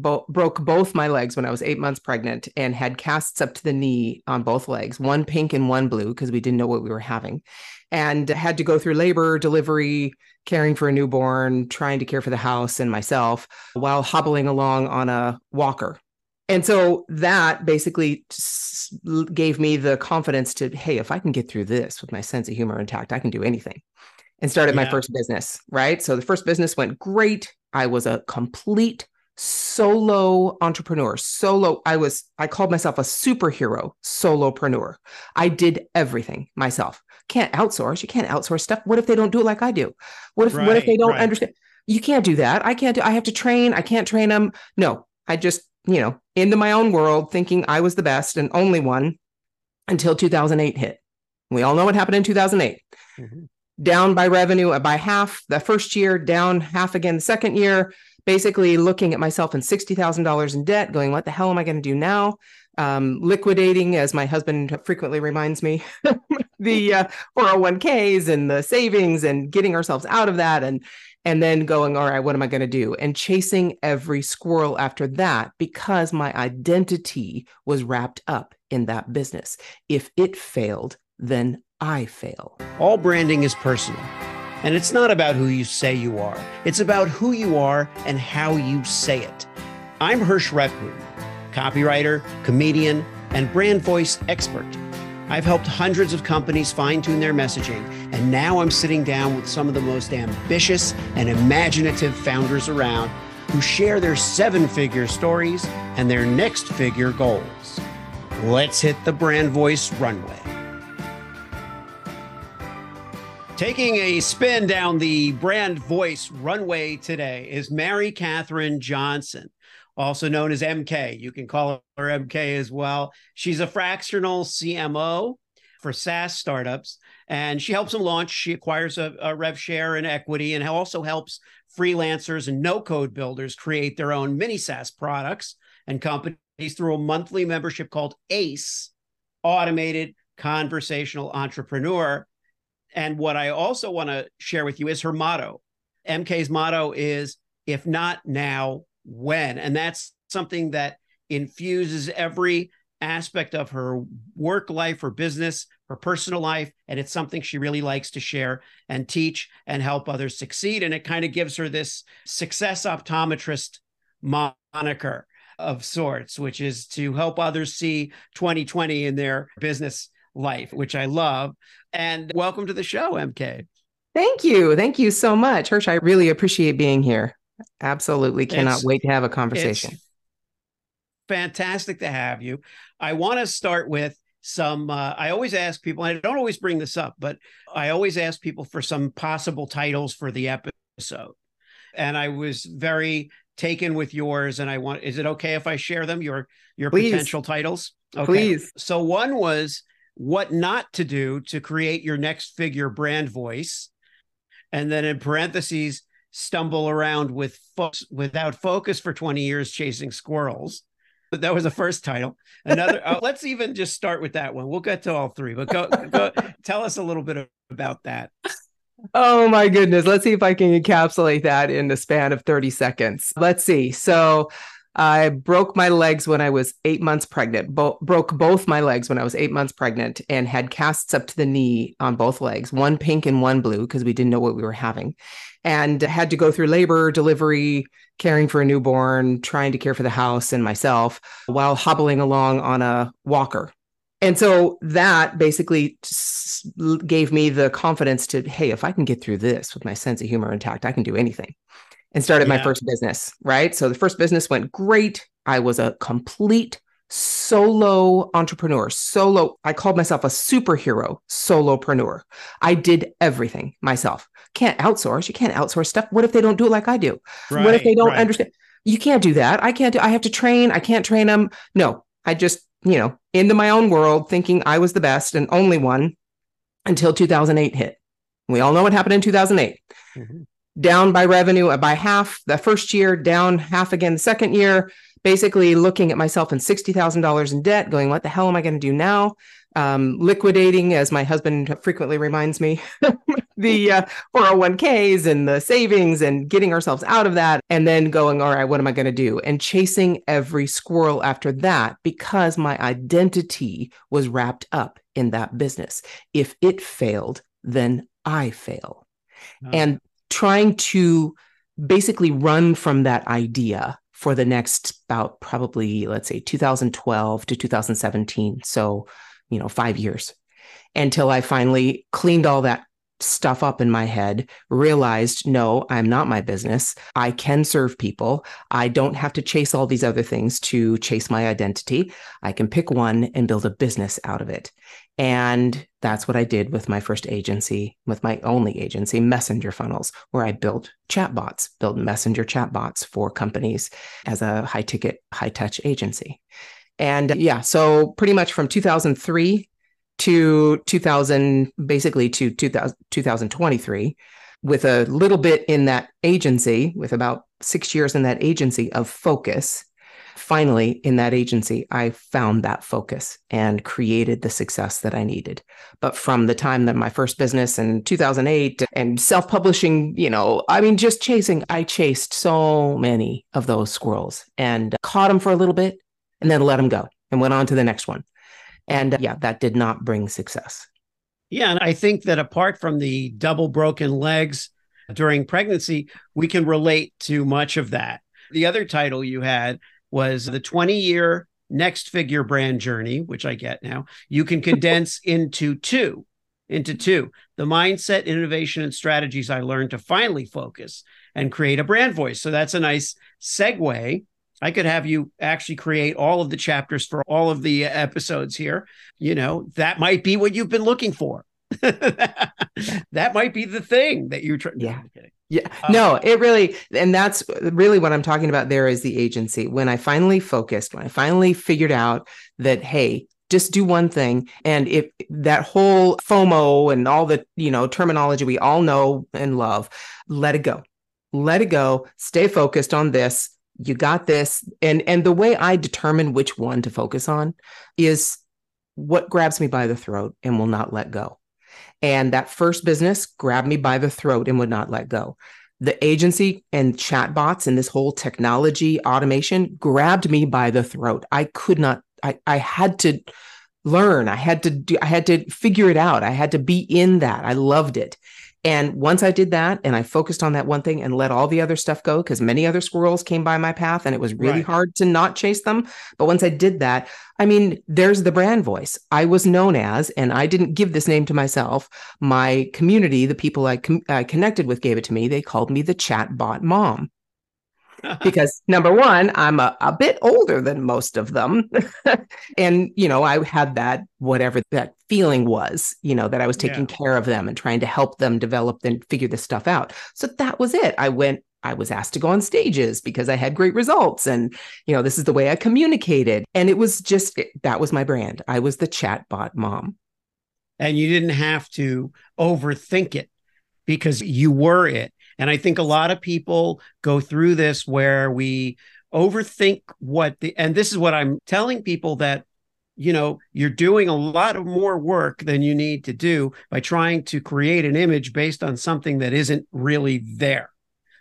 bo- broke both my legs when I was eight months pregnant and had casts up to the knee on both legs, one pink and one blue, because we didn't know what we were having, and had to go through labor, delivery, caring for a newborn, trying to care for the house and myself while hobbling along on a walker. And so that basically gave me the confidence to, hey, if I can get through this with my sense of humor intact, I can do anything. And started yeah. my first business, right? So the first business went great. I was a complete solo entrepreneur solo i was i called myself a superhero solopreneur. I did everything myself. Can't outsource. You can't outsource stuff. What if they don't do it like i do? What if right, what if they don't right. understand? You can't do that. I can't do i have to train. I can't train them no i just you know into my own world thinking i was the best and only one until 2008 hit. We all know what happened in 2008 mm-hmm. down by revenue by half the first year down half again the second year basically looking at myself in $60,000 in debt, going, what the hell am I going to do now? Um, liquidating, as my husband frequently reminds me, the uh, 401ks and the savings and getting ourselves out of that. And and then going, all right, what am I going to do? And chasing every squirrel after that because my identity was wrapped up in that business. If it failed, then I fail. All branding is personal. And it's not about who you say you are, it's about who you are and how you say it. I'm Hersh Rephun, copywriter, comedian, and brand voice expert. I've helped hundreds of companies fine tune their messaging, and now I'm sitting down with some of the most ambitious and imaginative founders around who share their seven figure stories and their next figure goals. Let's hit the brand voice runway. Taking a spin down the brand voice runway today is Mary Kathryn Johnson, also known as MK. You can call her MK as well. She's a fractional CMO for SaaS startups, and she helps them launch. She acquires a, a rev share and equity, and also helps freelancers and no code builders create their own mini SaaS products and companies through a monthly membership called ACE, Automated Conversational Entrepreneur. And what I also want to share with you is her motto. MK's motto is if not now, when? And that's something that infuses every aspect of her work life, her business, her personal life. And it's something she really likes to share and teach and help others succeed. And it kind of gives her this success optometrist moniker of sorts, which is to help others see 2020 in their business life, which I love. And welcome to the show, MK. Thank you. Thank you so much. Hersh, I really appreciate being here. Absolutely cannot it's, wait to have a conversation. Fantastic to have you. I want to start with some uh, i always ask people and i don't always bring this up but i always ask people for some possible titles for the episode and i was very taken with yours and i want is it okay if i share them your your Please. potential titles okay. Please. so one was what not to do to create your next figure brand voice. And then in parentheses, stumble around with fo- without focus for 20 years chasing squirrels. But that was the first title. Another, uh, let's even just start with that one. We'll get to all three, but go, go tell us a little bit about that. Oh my goodness. Let's see if I can encapsulate that in the span of 30 seconds. Let's see. So, I broke my legs when I was eight months pregnant, Bo- broke both my legs when I was eight months pregnant and had casts up to the knee on both legs, one pink and one blue, because we didn't know what we were having. And had to go through labor, delivery, caring for a newborn, trying to care for the house and myself while hobbling along on a walker. And so that basically gave me the confidence to, hey, if I can get through this with my sense of humor intact, I can do anything and started yeah. my first business, right? So the first business went great. I was a complete solo entrepreneur, solo. I called myself a superhero solopreneur. I did everything myself. Can't outsource. You can't outsource stuff. What if they don't do it like I do? Right, what if they don't right. understand? You can't do that. I can't do, I have to train. I can't train them. No, I just, you know, into my own world thinking I was the best and only one until 2008 hit. We all know what happened in 2008. Mm-hmm down by revenue by half the first year, down half again the second year, basically looking at myself in $60,000 in debt, going, what the hell am I going to do now? Um, liquidating, as my husband frequently reminds me, the uh, 401ks and the savings and getting ourselves out of that and then going all right what am i going to do and chasing every squirrel after that because my identity was wrapped up in that business if it failed then i fail oh. and trying to basically run from that idea for the next about probably let's say 2012 to 2017 so you know 5 years until i finally cleaned all that stuff up in my head, realized, no, I'm not my business. I can serve people. I don't have to chase all these other things to chase my identity. I can pick one and build a business out of it. And that's what I did with my first agency, with my only agency, Messenger Funnels, where I built chatbots, built messenger chatbots for companies as a high ticket, high touch agency. And yeah, so pretty much from 2003 to 2000, basically to 2000, 2023, with a little bit in that agency, with about six years in that agency of focus finally in that agency, I found that focus and created the success that I needed. But from the time that my first business in 2008 and self publishing, you know, I mean, just chasing, I chased so many of those squirrels and caught them for a little bit and then let them go and went on to the next one. And yeah, that did not bring success. Yeah. And I think that apart from the double broken legs during pregnancy, we can relate to much of that. The other title you had was the 20 year next figure brand journey, which I get now, you can condense into two, into two. The mindset, innovation, and strategies I learned to finally focus and create a brand voice. So that's a nice segue. I could have you actually create all of the chapters for all of the uh, episodes here. You know, that might be what you've been looking for. that might be the thing that you're trying. Yeah. Yeah. Um, no, it really, and that's really what I'm talking about there is the agency. When I finally focused, when I finally figured out that, hey, just do one thing. And if that whole FOMO and all the, you know, terminology we all know and love, let it go. Let it go. Stay focused on this. You got this. And and the way I determine which one to focus on is what grabs me by the throat and will not let go. And that first business grabbed me by the throat and would not let go. The agency and chatbots and this whole technology automation grabbed me by the throat. I could not, I, I had to learn. I had to do, I had to figure it out. I had to be in that. I loved it. And once I did that and I focused on that one thing and let all the other stuff go, because many other squirrels came by my path and it was really right. hard to not chase them. But once I did that, I mean, there's the brand voice. I was known as, and I didn't give this name to myself. My community, the people I, com- I connected with, gave it to me. They called me the chatbot mom. Because number one, I'm a, a bit older than most of them. and, you know, I had that, whatever that feeling was, you know, that I was taking yeah. care of them and trying to help them develop and figure this stuff out. So that was it. I went, I was asked to go on stages because I had great results. And, you know, this is the way I communicated. And it was just, that was my brand. I was the chatbot mom. And you didn't have to overthink it because you were it and I think a lot of people go through this where we overthink what the, and this is what I'm telling people that, you know, you're doing a lot of more work than you need to do by trying to create an image based on something that isn't really there.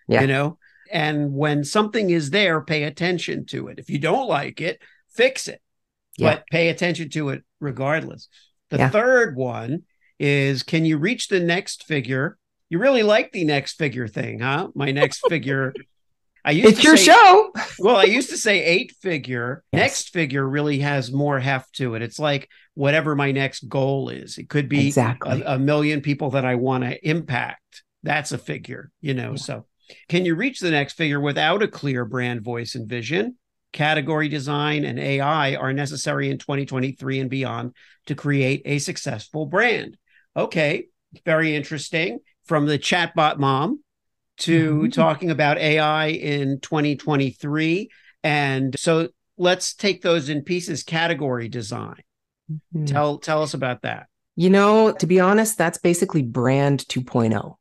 Yeah. You know, and when something is there, pay attention to it. If you don't like it, fix it, yeah. but pay attention to it regardless. The yeah. third one is can you reach the next figure you really like the next figure thing, huh? My next figure. I used it's your say, show. well, I used to say eight figure. Yes. Next figure really has more heft to it. It's like whatever my next goal is. It could be exactly. a, a million people that I want to impact. That's a figure, you know. Yeah. So, can you reach the next figure without a clear brand voice and vision? Category design and AI are necessary in 2023 and beyond to create a successful brand. Okay, very interesting from the chatbot mom to mm-hmm. talking about AI in 2023. And so let's take those in pieces category design. Mm-hmm. Tell tell us about that. You know, to be honest, that's basically brand 2.0.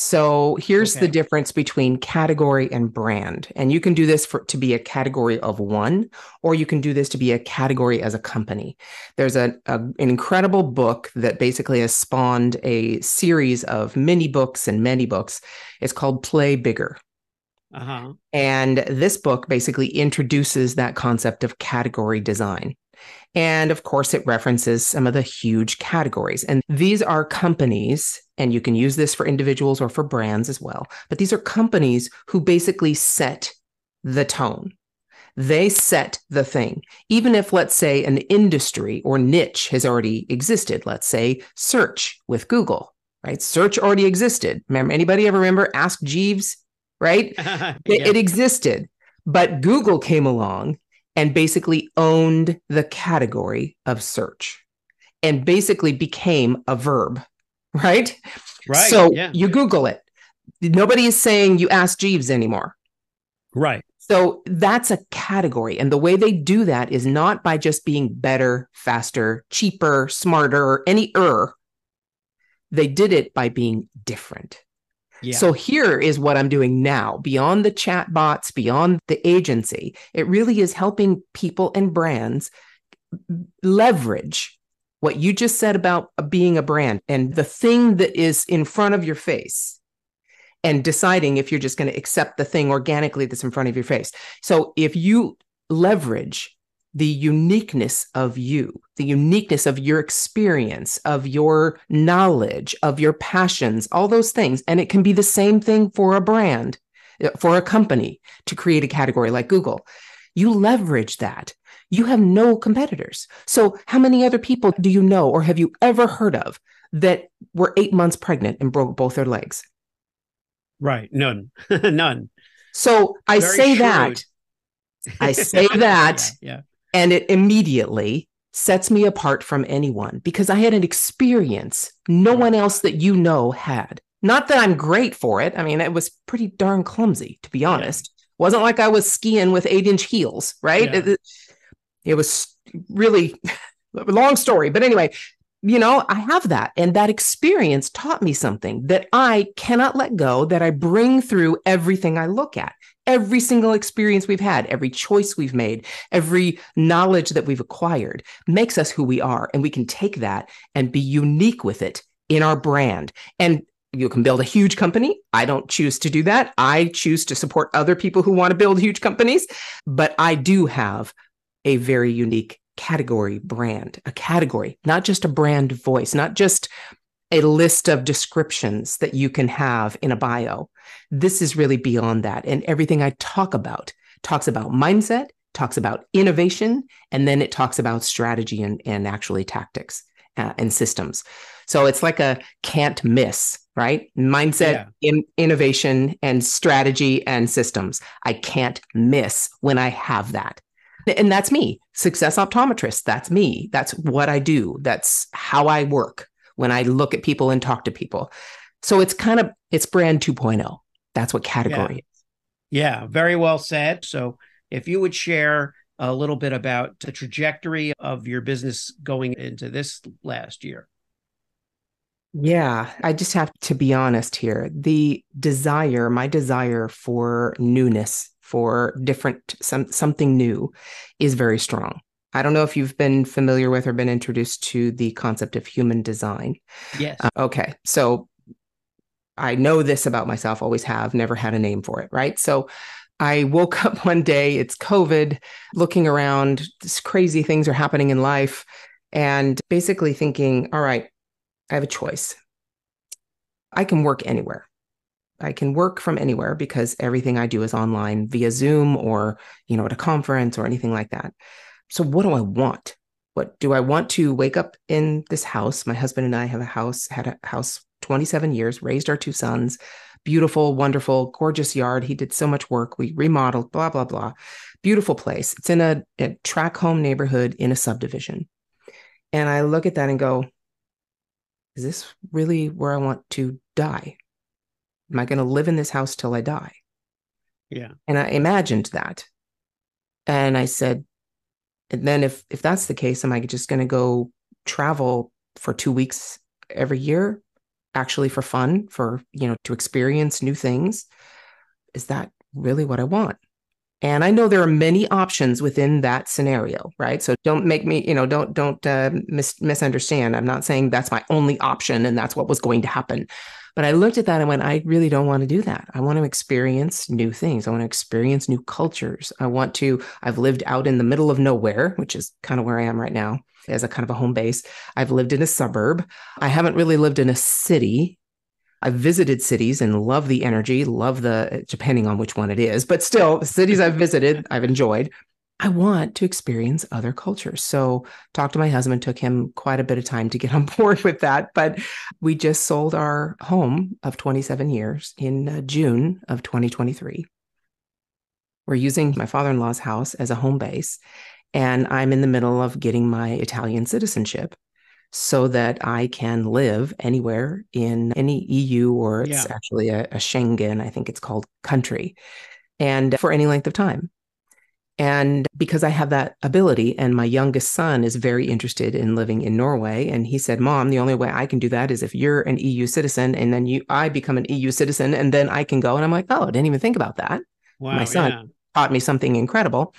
So here's okay. the difference between category and brand. And you can do this for to be a category of one, or you can do this to be a category as a company. There's a, a an incredible book that basically has spawned a series of mini books and many books. It's called Play Bigger. Uh-huh. And this book basically introduces that concept of category design. And of course, it references some of the huge categories. And these are companies, and you can use this for individuals or for brands as well. But these are companies who basically set the tone. They set the thing. Even if, let's say, an industry or niche has already existed, let's say search with Google, right? Search already existed. Remember, anybody ever remember Ask Jeeves, right? yeah. it, it existed. But Google came along and basically owned the category of search and basically became a verb, right? Right. So yeah. you Google it. Nobody is saying you ask Jeeves anymore. Right. So that's a category. And the way they do that is not by just being better, faster, cheaper, smarter, any er. They did it by being different. Yeah. So here is what I'm doing now beyond the chat bots, beyond the agency. It really is helping people and brands leverage what you just said about being a brand and the thing that is in front of your face and deciding if you're just going to accept the thing organically that's in front of your face. So if you leverage the uniqueness of you, the uniqueness of your experience, of your knowledge, of your passions, all those things. And it can be the same thing for a brand, for a company to create a category like Google. You leverage that. You have no competitors. So, how many other people do you know or have you ever heard of that were eight months pregnant and broke both their legs? Right. None. None. So, I Very say shrewd. that. I say that. yeah, yeah and it immediately sets me apart from anyone because I had an experience no one else that you know had. Not that I'm great for it. I mean, it was pretty darn clumsy, to be honest. Yeah. Wasn't like I was skiing with eight inch heels, right? Yeah. It, it was really long story. But anyway, you know, I have that. And that experience taught me something that I cannot let go, that I bring through everything I look at every single experience we've had, every choice we've made, every knowledge that we've acquired makes us who we are. And we can take that and be unique with it in our brand. And you can build a huge company. I don't choose to do that. I choose to support other people who want to build huge companies. But I do have a very unique category brand, a category, not just a brand voice, not just a list of descriptions that you can have in a bio. This is really beyond that. And everything I talk about talks about mindset, talks about innovation, and then it talks about strategy and, and actually tactics uh, and systems. So it's like a can't miss, right? Mindset, yeah. in, innovation, and strategy and systems. I can't miss when I have that. And that's me, success optometrist. That's me. That's what I do. That's how I work when I look at people and talk to people. So it's kind of it's brand 2.0. That's what category yeah. is. Yeah, very well said. So if you would share a little bit about the trajectory of your business going into this last year. Yeah, I just have to be honest here. The desire, my desire for newness, for different some something new is very strong. I don't know if you've been familiar with or been introduced to the concept of human design. Yes. Uh, okay. So I know this about myself, always have, never had a name for it. Right. So I woke up one day, it's COVID, looking around, this crazy things are happening in life, and basically thinking, all right, I have a choice. I can work anywhere. I can work from anywhere because everything I do is online via Zoom or, you know, at a conference or anything like that so what do I want? What do I want to wake up in this house? My husband and I have a house, had a house 27 years, raised our two sons, beautiful, wonderful, gorgeous yard. He did so much work. We remodeled, blah, blah, blah. Beautiful place. It's in a, a track home neighborhood in a subdivision. And I look at that and go, is this really where I want to die? Am I going to live in this house till I die? Yeah. And I imagined that. And I said, and then if if that's the case, am I just going to go travel for two weeks every year? actually for fun, for, you know, to experience new things? Is that really what I want? And I know there are many options within that scenario, right? So don't make me, you know, don't don't uh, mis- misunderstand. I'm not saying that's my only option and that's what was going to happen. But I looked at that and went, I really don't want to do that. I want to experience new things. I want to experience new cultures. I want to, I've lived out in the middle of nowhere, which is kind of where I am right now as a kind of a home base. I've lived in a suburb. I haven't really lived in a city. I've visited cities and love the energy, love the, depending on which one it is, but still, cities I've visited, I've enjoyed. I want to experience other cultures. So, talked to my husband, took him quite a bit of time to get on board with that. But we just sold our home of 27 years in uh, June of 2023. We're using my father in law's house as a home base. And I'm in the middle of getting my Italian citizenship so that I can live anywhere in any EU or it's yeah. actually a, a Schengen, I think it's called country, and for any length of time. And because I have that ability, and my youngest son is very interested in living in Norway, and he said, "Mom, the only way I can do that is if you're an EU citizen, and then you, I become an EU citizen, and then I can go." And I'm like, "Oh, I didn't even think about that." Wow, my son yeah. taught me something incredible.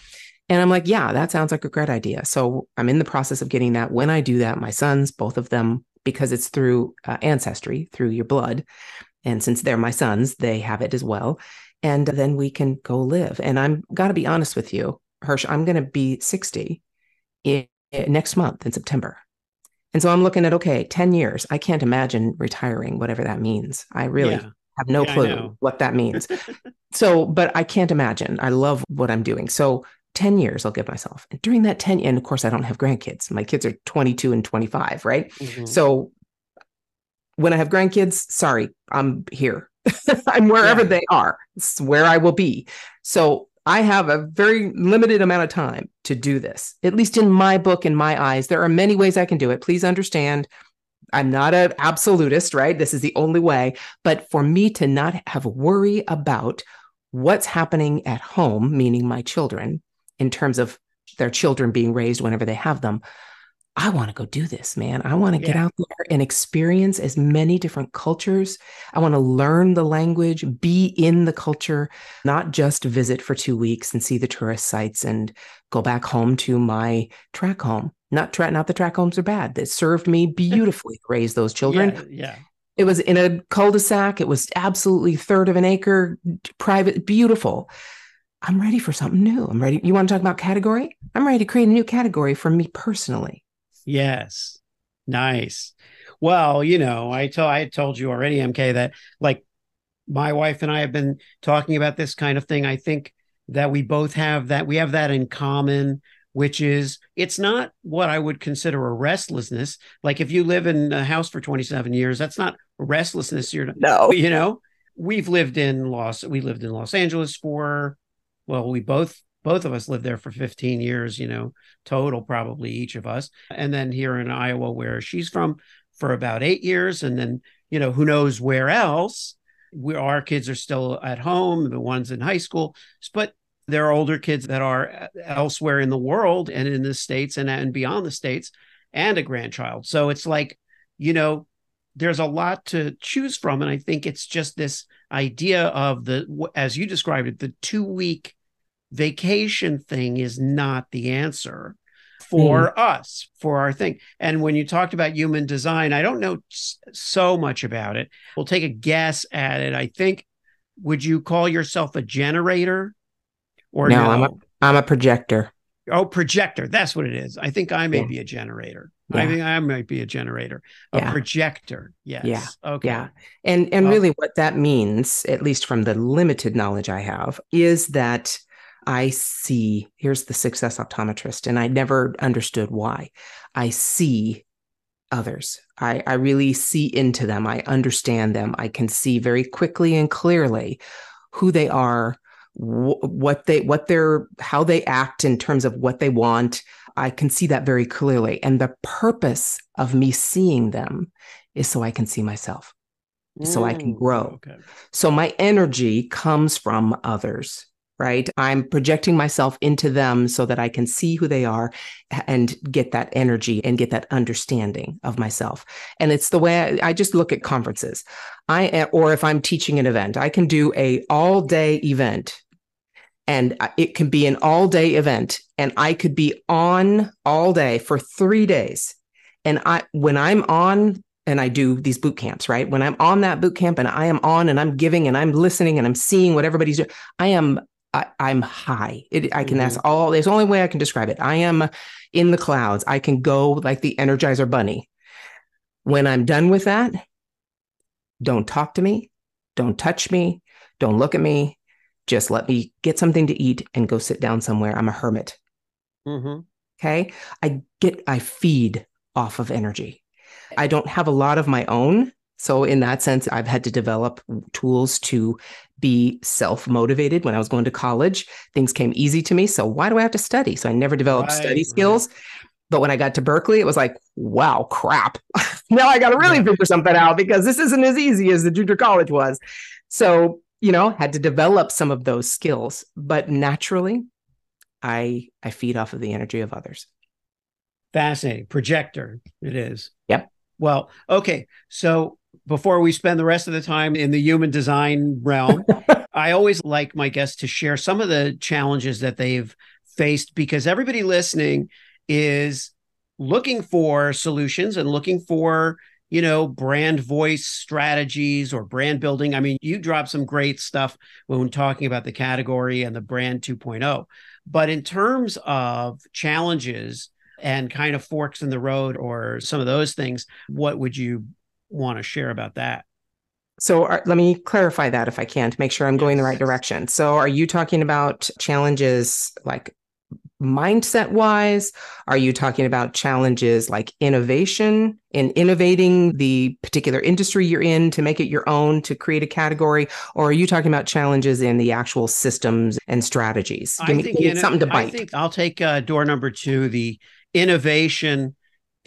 And I'm like, yeah, that sounds like a great idea. So I'm in the process of getting that. When I do that, my sons, both of them, because it's through uh, ancestry, through your blood. And since they're my sons, they have it as well. And then we can go live. And I'm got to be honest with you, Hersh, I'm going to be 60 in, in, next month in September. And so I'm looking at, okay, 10 years. I can't imagine retiring, whatever that means. I really yeah. have no yeah, clue what that means. so, but I can't imagine. I love what I'm doing. So 10 years I'll give myself. And during that 10, and of course, I don't have grandkids. My kids are 22 and 25, right? Mm-hmm. So when I have grandkids, sorry, I'm here. I'm wherever yeah. they are. It's where I will be. So I have a very limited amount of time to do this, at least in my book, in my eyes. There are many ways I can do it. Please understand. I'm not an absolutist, right? This is the only way. But for me to not have worry about what's happening at home, meaning my children, in terms of their children being raised whenever they have them. I want to go do this, man. I want to yeah. get out there and experience as many different cultures. I want to learn the language, be in the culture, not just visit for two weeks and see the tourist sites and go back home to my track home. Not track, not the track homes are bad. That served me beautifully to raise those children. Yeah, yeah. It was in a cul-de-sac. It was absolutely third of an acre, private, beautiful. I'm ready for something new. I'm ready. You want to talk about category? I'm ready to create a new category for me personally. Yes. Nice. Well, you know, I told I told you already, MK, that like my wife and I have been talking about this kind of thing. I think that we both have that we have that in common, which is it's not what I would consider a restlessness. Like if you live in a house for 27 years, that's not restlessness. You're no, you know, we've lived in Los we lived in Los Angeles for well, we both both of us lived there for 15 years, you know, total probably each of us. And then here in Iowa, where she's from, for about eight years. And then, you know, who knows where else. We, our kids are still at home, the ones in high school, but there are older kids that are uh, elsewhere in the world and in the States and, and beyond the States and a grandchild. So it's like, you know, there's a lot to choose from. And I think it's just this idea of the, as you described it, the two week vacation thing is not the answer for mm. us for our thing and when you talked about human design i don't know so much about it we'll take a guess at it i think would you call yourself a generator or no, no? i'm a i'm a projector oh projector that's what it is i think i may yeah. be a generator yeah. I think I might be a generator, a yeah. projector. Yes. Yeah. Okay. Yeah. And and really what that means, at least from the limited knowledge I have, is that I see, here's the success optometrist, and I never understood why. I see others. I, I really see into them. I understand them. I can see very quickly and clearly who they are, wh- what they, what they're, how they act in terms of what they want. I can see that very clearly. And the purpose of me seeing them is so I can see myself, so I can grow. Okay. So my energy comes from others right? I'm projecting myself into them so that I can see who they are and get that energy and get that understanding of myself. And it's the way I, I just look at conferences. I or if I'm teaching an event, I can do a all day event and it can be an all day event and I could be on all day for 3 days. And I when I'm on and I do these boot camps, right? When I'm on that boot camp and I am on and I'm giving and I'm listening and I'm seeing what everybody's doing, I am I, am high. It, I can. Mm-hmm. That's all. There's only way I can describe it. I am in the clouds. I can go like the Energizer Bunny. When I'm done with that, don't talk to me, don't touch me, don't look at me. Just let me get something to eat and go sit down somewhere. I'm a hermit. Mm-hmm. Okay. I get. I feed off of energy. I don't have a lot of my own. So, in that sense, I've had to develop tools to be self motivated. When I was going to college, things came easy to me. So, why do I have to study? So, I never developed right, study skills. Right. But when I got to Berkeley, it was like, wow, crap. now I got to really figure something out because this isn't as easy as the junior college was. So, you know, had to develop some of those skills. But naturally, I I feed off of the energy of others. Fascinating. Projector, it is. Yep. Well, okay. So before we spend the rest of the time in the human design realm, I always like my guests to share some of the challenges that they've faced because everybody listening is looking for solutions and looking for you know brand voice strategies or brand building. I mean you dropped some great stuff when talking about the category and the brand 2.0 but in terms of challenges and kind of forks in the road or some of those things, what would you want to share about that? So are, let me clarify that if I can to make sure I'm going the right direction. So are you talking about challenges like mindset wise? Are you talking about challenges like innovation in innovating the particular industry you're in to make it your own, to create a category? Or are you talking about challenges in the actual systems and strategies? Give me, give me something to bite. I think I'll take uh, door number two, the innovation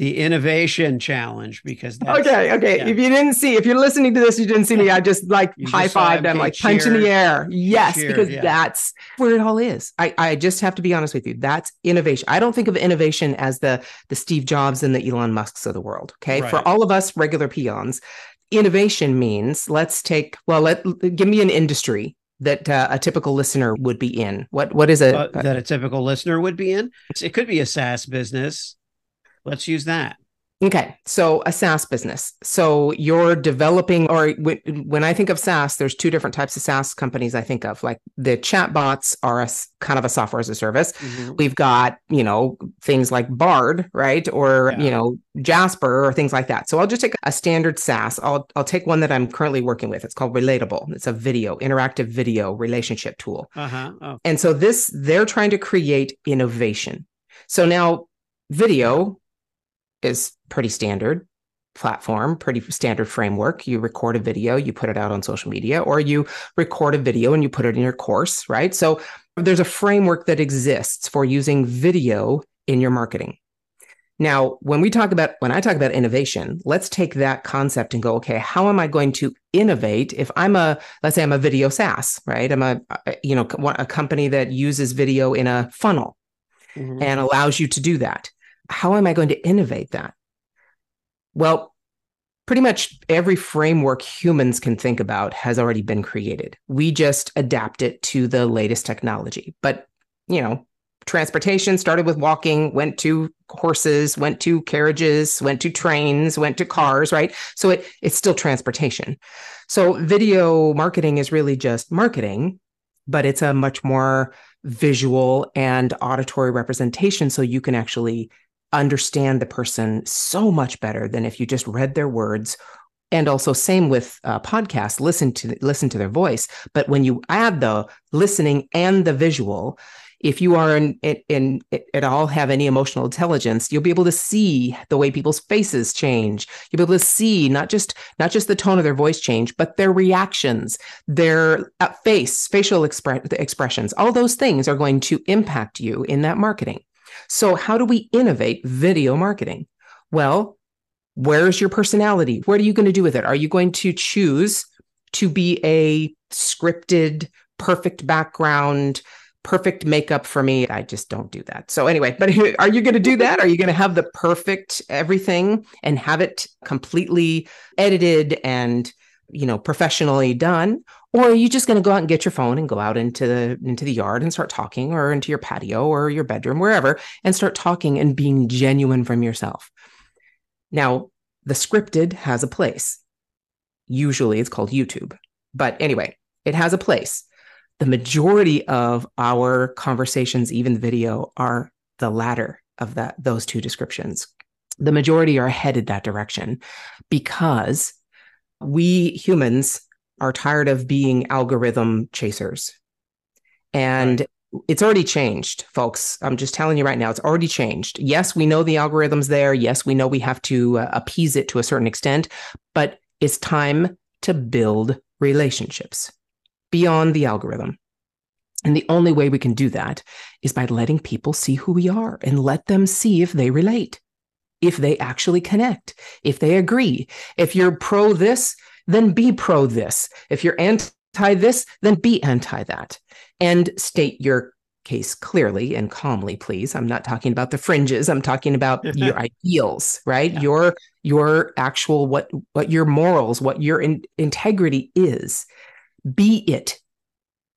the innovation challenge because that's okay okay yeah. if you didn't see if you're listening to this you didn't see me i just like high fived i'm like punch in the air yes cheered, because yeah. that's where it all is I, I just have to be honest with you that's innovation i don't think of innovation as the the steve jobs and the elon musks of the world okay right. for all of us regular peons innovation means let's take well let give me an industry that uh, a typical listener would be in? What what is it uh, that a typical listener would be in? It could be a SaaS business. Let's use that. Okay, so a SaaS business. So you're developing, or when I think of SaaS, there's two different types of SaaS companies I think of. Like the chatbots are a kind of a software as a service. Mm-hmm. We've got you know things like Bard, right, or yeah. you know Jasper or things like that. So I'll just take a standard SaaS. I'll I'll take one that I'm currently working with. It's called Relatable. It's a video, interactive video relationship tool. Uh-huh. Oh. And so this they're trying to create innovation. So now video is pretty standard platform, pretty standard framework. You record a video, you put it out on social media, or you record a video and you put it in your course, right? So there's a framework that exists for using video in your marketing. Now, when we talk about when I talk about innovation, let's take that concept and go, okay, how am I going to innovate if I'm a let's say I'm a video SaaS, right? I'm a you know a company that uses video in a funnel mm-hmm. and allows you to do that how am I going to innovate that? Well, pretty much every framework humans can think about has already been created. We just adapt it to the latest technology. But, you know, transportation started with walking, went to horses, went to carriages, went to trains, went to cars, right? So it it's still transportation. So video marketing is really just marketing, but it's a much more visual and auditory representation so you can actually understand the person so much better than if you just read their words. And also same with uh, podcasts listen to listen to their voice. But when you add the listening and the visual if you are in, in, in, at all have any emotional intelligence you'll be able to see the way people's faces change. You'll be able to see not just not just the tone of their voice change but their reactions their uh, face facial expre- expressions. All those things are going to impact you in that marketing so, how do we innovate video marketing? Well, where's your personality? What are you going to do with it? Are you going to choose to be a scripted perfect background, perfect makeup for me. I just don't do that. So anyway, but are you going to do that? Are you going to have the perfect everything and have it completely edited and, you know, professionally done? Or are you just going to go out and get your phone and go out into the into the yard and start talking or into your patio or your bedroom wherever and start talking and being genuine from yourself? Now, the scripted has a place. Usually it's called YouTube. But anyway, it has a place the majority of our conversations, even video, are the latter of that those two descriptions. The majority are headed that direction because we humans are tired of being algorithm chasers. And right. it's already changed, folks. I'm just telling you right now, it's already changed. Yes, we know the algorithm's there. Yes, we know we have to uh, appease it to a certain extent, but it's time to build relationships beyond the algorithm. And the only way we can do that is by letting people see who we are and let them see if they relate, if they actually connect, if they agree. If you're pro this, then be pro this. If you're anti this, then be anti that. And state your case clearly and calmly please i'm not talking about the fringes i'm talking about your ideals right yeah. your your actual what what your morals what your in, integrity is be it.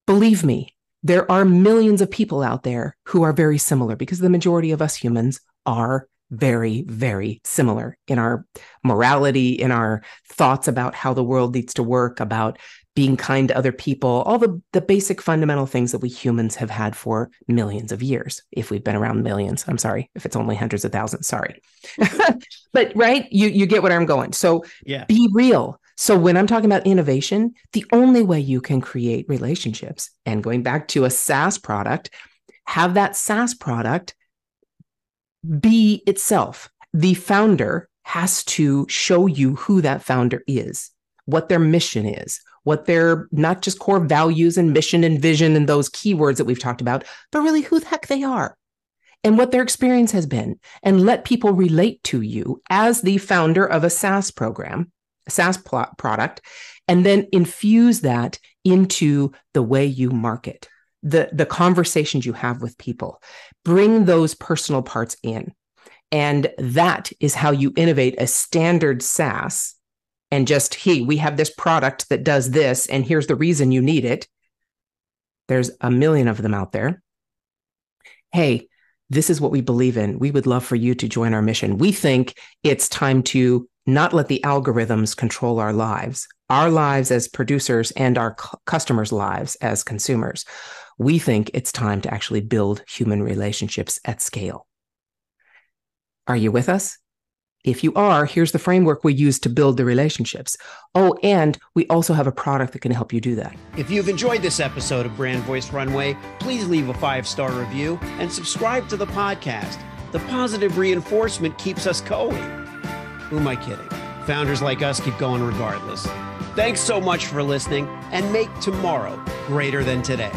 Believe me, there are millions of people out there who are very similar because the majority of us humans are very, very similar in our morality, in our thoughts about how the world needs to work, about being kind to other people, all the, the basic fundamental things that we humans have had for millions of years, if we've been around millions. I'm sorry if it's only hundreds of thousands, sorry. but right, you you get what I'm going. So yeah. be real. So when I'm talking about innovation, the only way you can create relationships and going back to a SaaS product, have that SaaS product be itself. The founder has to show you who that founder is, what their mission is, what their not just core values and mission and vision and those keywords that we've talked about, but really who the heck they are and what their experience has been, and let people relate to you as the founder of a SaaS program a SaaS product, and then infuse that into the way you market, the, the conversations you have with people. Bring those personal parts in. And that is how you innovate a standard SaaS and just, hey, we have this product that does this, and here's the reason you need it. There's a million of them out there. Hey, this is what we believe in. We would love for you to join our mission. We think it's time to not let the algorithms control our lives, our lives as producers and our customers' lives as consumers. We think it's time to actually build human relationships at scale. Are you with us? If you are, here's the framework we use to build the relationships. Oh, and we also have a product that can help you do that. If you've enjoyed this episode of Brand Voice Runway, please leave a five star review and subscribe to the podcast. The positive reinforcement keeps us going. Who am I kidding? Founders like us keep going regardless. Thanks so much for listening and make tomorrow greater than today.